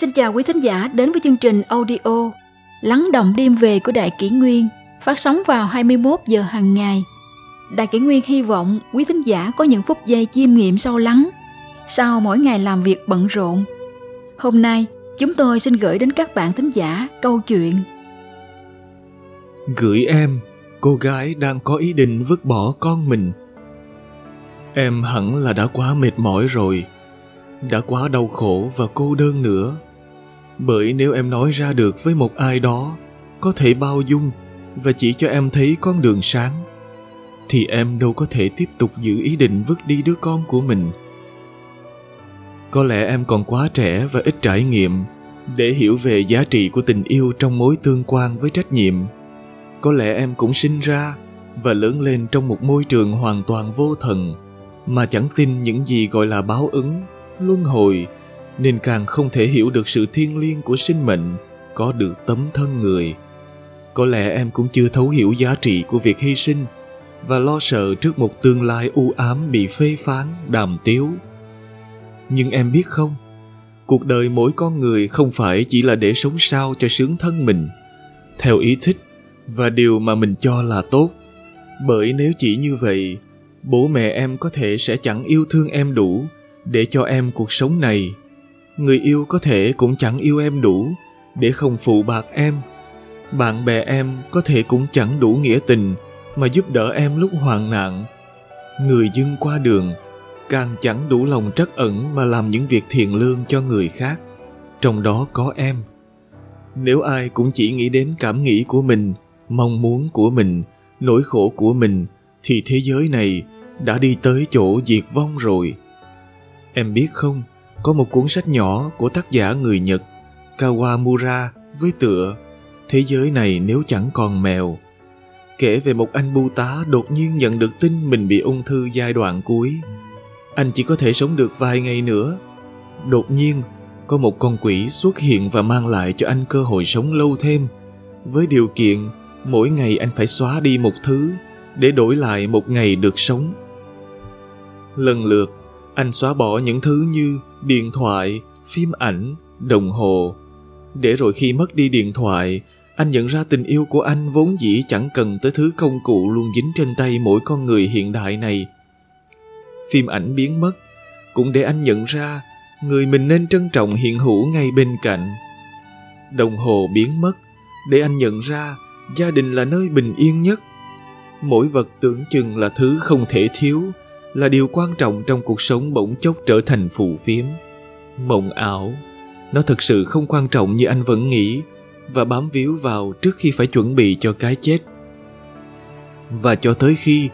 Xin chào quý thính giả đến với chương trình audio Lắng động đêm về của Đại Kỷ Nguyên phát sóng vào 21 giờ hàng ngày. Đại Kỷ Nguyên hy vọng quý thính giả có những phút giây chiêm nghiệm sâu lắng sau mỗi ngày làm việc bận rộn. Hôm nay, chúng tôi xin gửi đến các bạn thính giả câu chuyện Gửi em, cô gái đang có ý định vứt bỏ con mình. Em hẳn là đã quá mệt mỏi rồi, đã quá đau khổ và cô đơn nữa. Bởi nếu em nói ra được với một ai đó, có thể bao dung và chỉ cho em thấy con đường sáng, thì em đâu có thể tiếp tục giữ ý định vứt đi đứa con của mình. Có lẽ em còn quá trẻ và ít trải nghiệm để hiểu về giá trị của tình yêu trong mối tương quan với trách nhiệm có lẽ em cũng sinh ra và lớn lên trong một môi trường hoàn toàn vô thần mà chẳng tin những gì gọi là báo ứng luân hồi nên càng không thể hiểu được sự thiêng liêng của sinh mệnh có được tấm thân người. Có lẽ em cũng chưa thấu hiểu giá trị của việc hy sinh và lo sợ trước một tương lai u ám bị phê phán, đàm tiếu. Nhưng em biết không, cuộc đời mỗi con người không phải chỉ là để sống sao cho sướng thân mình, theo ý thích và điều mà mình cho là tốt. Bởi nếu chỉ như vậy, bố mẹ em có thể sẽ chẳng yêu thương em đủ để cho em cuộc sống này người yêu có thể cũng chẳng yêu em đủ để không phụ bạc em. Bạn bè em có thể cũng chẳng đủ nghĩa tình mà giúp đỡ em lúc hoạn nạn. Người dưng qua đường càng chẳng đủ lòng trắc ẩn mà làm những việc thiện lương cho người khác, trong đó có em. Nếu ai cũng chỉ nghĩ đến cảm nghĩ của mình, mong muốn của mình, nỗi khổ của mình, thì thế giới này đã đi tới chỗ diệt vong rồi. Em biết không? Có một cuốn sách nhỏ của tác giả người nhật, kawamura, với tựa thế giới này nếu chẳng còn mèo. Kể về một anh bưu tá đột nhiên nhận được tin mình bị ung thư giai đoạn cuối. Anh chỉ có thể sống được vài ngày nữa. Đột nhiên, có một con quỷ xuất hiện và mang lại cho anh cơ hội sống lâu thêm. Với điều kiện, mỗi ngày anh phải xóa đi một thứ để đổi lại một ngày được sống. Lần lượt, anh xóa bỏ những thứ như điện thoại, phim ảnh, đồng hồ. Để rồi khi mất đi điện thoại, anh nhận ra tình yêu của anh vốn dĩ chẳng cần tới thứ công cụ luôn dính trên tay mỗi con người hiện đại này. Phim ảnh biến mất, cũng để anh nhận ra người mình nên trân trọng hiện hữu ngay bên cạnh. Đồng hồ biến mất, để anh nhận ra gia đình là nơi bình yên nhất. Mỗi vật tưởng chừng là thứ không thể thiếu là điều quan trọng trong cuộc sống bỗng chốc trở thành phù phiếm. Mộng ảo, nó thực sự không quan trọng như anh vẫn nghĩ và bám víu vào trước khi phải chuẩn bị cho cái chết. Và cho tới khi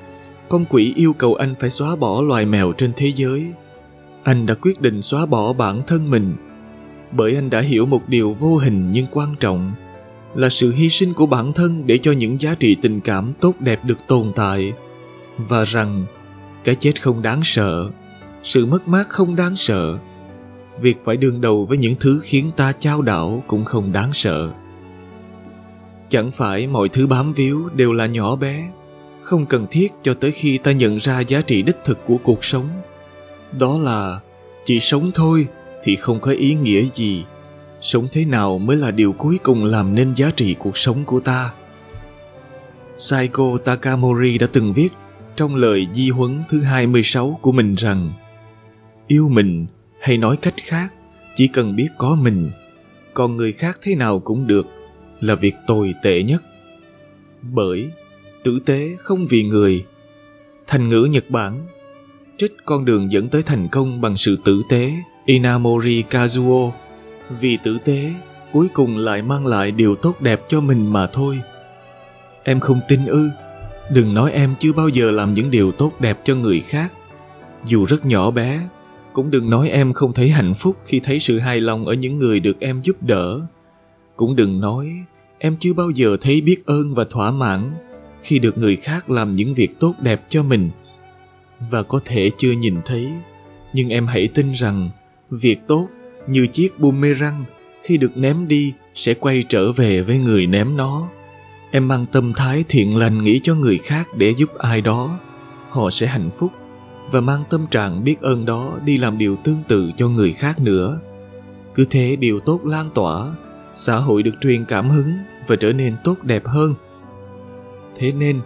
con quỷ yêu cầu anh phải xóa bỏ loài mèo trên thế giới, anh đã quyết định xóa bỏ bản thân mình, bởi anh đã hiểu một điều vô hình nhưng quan trọng là sự hy sinh của bản thân để cho những giá trị tình cảm tốt đẹp được tồn tại và rằng cái chết không đáng sợ, sự mất mát không đáng sợ. Việc phải đương đầu với những thứ khiến ta chao đảo cũng không đáng sợ. Chẳng phải mọi thứ bám víu đều là nhỏ bé, không cần thiết cho tới khi ta nhận ra giá trị đích thực của cuộc sống. Đó là, chỉ sống thôi thì không có ý nghĩa gì. Sống thế nào mới là điều cuối cùng làm nên giá trị cuộc sống của ta? Saiko Takamori đã từng viết trong lời di huấn thứ 26 của mình rằng, Yêu mình hay nói cách khác, chỉ cần biết có mình, còn người khác thế nào cũng được, là việc tồi tệ nhất. Bởi tử tế không vì người. Thành ngữ nhật bản, trích con đường dẫn tới thành công bằng sự tử tế, inamori kazuo. Vì tử tế, cuối cùng lại mang lại điều tốt đẹp cho mình mà thôi. Em không tin ư? Đừng nói em chưa bao giờ làm những điều tốt đẹp cho người khác. Dù rất nhỏ bé, cũng đừng nói em không thấy hạnh phúc khi thấy sự hài lòng ở những người được em giúp đỡ. Cũng đừng nói em chưa bao giờ thấy biết ơn và thỏa mãn khi được người khác làm những việc tốt đẹp cho mình. Và có thể chưa nhìn thấy, nhưng em hãy tin rằng việc tốt như chiếc boomerang khi được ném đi sẽ quay trở về với người ném nó em mang tâm thái thiện lành nghĩ cho người khác để giúp ai đó. Họ sẽ hạnh phúc và mang tâm trạng biết ơn đó đi làm điều tương tự cho người khác nữa. Cứ thế điều tốt lan tỏa, xã hội được truyền cảm hứng và trở nên tốt đẹp hơn. Thế nên,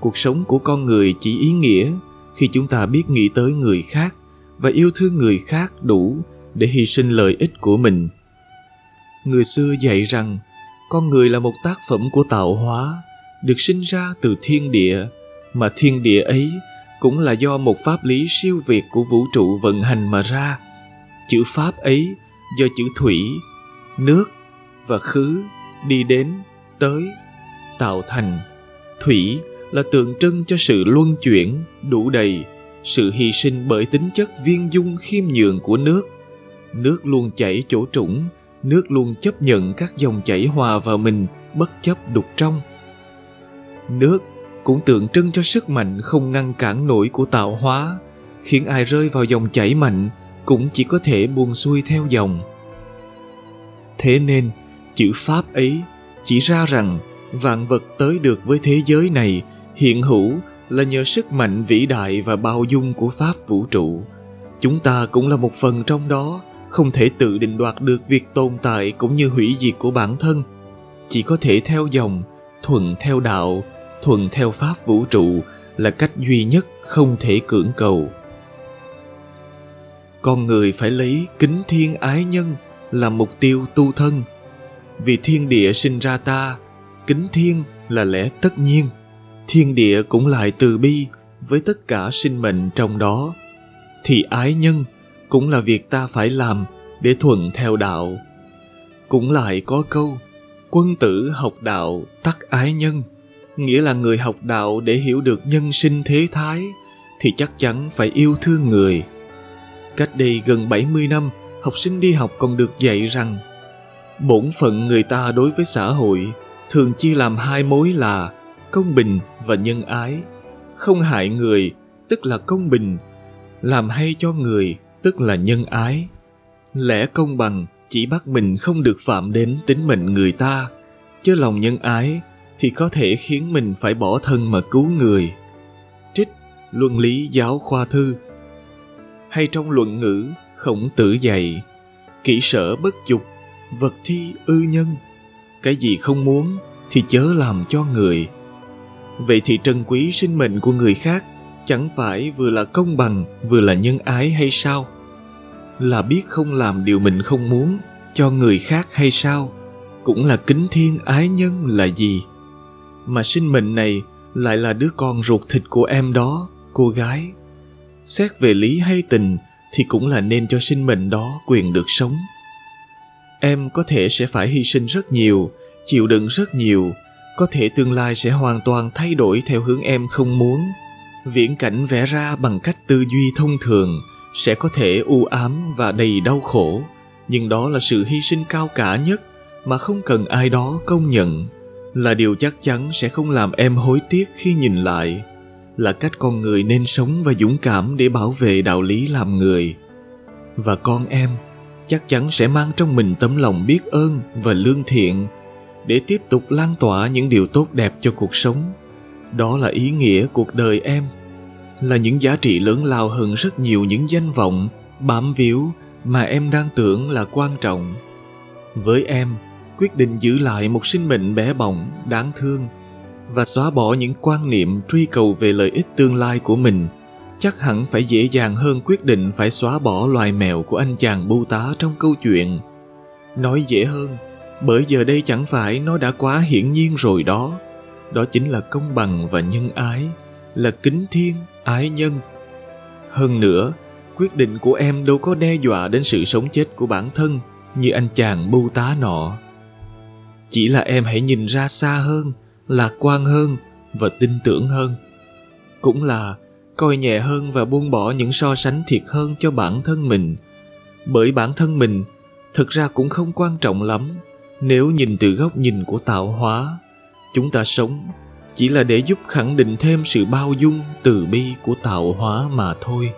cuộc sống của con người chỉ ý nghĩa khi chúng ta biết nghĩ tới người khác và yêu thương người khác đủ để hy sinh lợi ích của mình. Người xưa dạy rằng con người là một tác phẩm của tạo hóa, được sinh ra từ thiên địa, mà thiên địa ấy cũng là do một pháp lý siêu việt của vũ trụ vận hành mà ra. Chữ pháp ấy do chữ thủy, nước và khứ đi đến, tới, tạo thành. Thủy là tượng trưng cho sự luân chuyển, đủ đầy, sự hy sinh bởi tính chất viên dung khiêm nhường của nước. Nước luôn chảy chỗ trũng nước luôn chấp nhận các dòng chảy hòa vào mình bất chấp đục trong. Nước cũng tượng trưng cho sức mạnh không ngăn cản nổi của tạo hóa, khiến ai rơi vào dòng chảy mạnh cũng chỉ có thể buông xuôi theo dòng. Thế nên, chữ pháp ấy chỉ ra rằng vạn vật tới được với thế giới này hiện hữu là nhờ sức mạnh vĩ đại và bao dung của pháp vũ trụ. Chúng ta cũng là một phần trong đó không thể tự định đoạt được việc tồn tại cũng như hủy diệt của bản thân. Chỉ có thể theo dòng, thuận theo đạo, thuận theo pháp vũ trụ là cách duy nhất không thể cưỡng cầu. Con người phải lấy kính thiên ái nhân là mục tiêu tu thân. Vì thiên địa sinh ra ta, kính thiên là lẽ tất nhiên. Thiên địa cũng lại từ bi với tất cả sinh mệnh trong đó. Thì ái nhân cũng là việc ta phải làm để thuận theo đạo cũng lại có câu quân tử học đạo tắc ái nhân nghĩa là người học đạo để hiểu được nhân sinh thế thái thì chắc chắn phải yêu thương người. Cách đây gần 70 năm, học sinh đi học còn được dạy rằng bổn phận người ta đối với xã hội thường chia làm hai mối là công bình và nhân ái. Không hại người, tức là công bình, làm hay cho người, tức là nhân ái. Lẽ công bằng chỉ bắt mình không được phạm đến tính mệnh người ta, chứ lòng nhân ái thì có thể khiến mình phải bỏ thân mà cứu người. Trích Luân lý giáo khoa thư Hay trong luận ngữ khổng tử dạy Kỹ sở bất dục, vật thi ư nhân Cái gì không muốn thì chớ làm cho người Vậy thì trân quý sinh mệnh của người khác Chẳng phải vừa là công bằng vừa là nhân ái hay sao? Là biết không làm điều mình không muốn, cho người khác hay sao? Cũng là kính thiên ái nhân là gì? mà sinh mệnh này lại là đứa con ruột thịt của em đó, cô gái xét về lý hay tình thì cũng là nên cho sinh mệnh đó quyền được sống em có thể sẽ phải hy sinh rất nhiều, chịu đựng rất nhiều, có thể tương lai sẽ hoàn toàn thay đổi theo hướng em không muốn viễn cảnh vẽ ra bằng cách tư duy thông thường sẽ có thể u ám và đầy đau khổ. Nhưng đó là sự hy sinh cao cả nhất mà không cần ai đó công nhận. Là điều chắc chắn sẽ không làm em hối tiếc khi nhìn lại. Là cách con người nên sống và dũng cảm để bảo vệ đạo lý làm người. Và con em chắc chắn sẽ mang trong mình tấm lòng biết ơn và lương thiện để tiếp tục lan tỏa những điều tốt đẹp cho cuộc sống. Đó là ý nghĩa cuộc đời em là những giá trị lớn lao hơn rất nhiều những danh vọng, bám víu mà em đang tưởng là quan trọng. Với em, quyết định giữ lại một sinh mệnh bé bỏng, đáng thương và xóa bỏ những quan niệm truy cầu về lợi ích tương lai của mình, chắc hẳn phải dễ dàng hơn quyết định phải xóa bỏ loài mèo của anh chàng bưu tá trong câu chuyện. Nói dễ hơn, bởi giờ đây chẳng phải nó đã quá hiển nhiên rồi đó. Đó chính là công bằng và nhân ái, là kính thiên ái nhân. Hơn nữa, quyết định của em đâu có đe dọa đến sự sống chết của bản thân như anh chàng bưu tá nọ. Chỉ là em hãy nhìn ra xa hơn, lạc quan hơn và tin tưởng hơn. Cũng là coi nhẹ hơn và buông bỏ những so sánh thiệt hơn cho bản thân mình. Bởi bản thân mình thực ra cũng không quan trọng lắm. Nếu nhìn từ góc nhìn của tạo hóa, chúng ta sống chỉ là để giúp khẳng định thêm sự bao dung từ bi của tạo hóa mà thôi.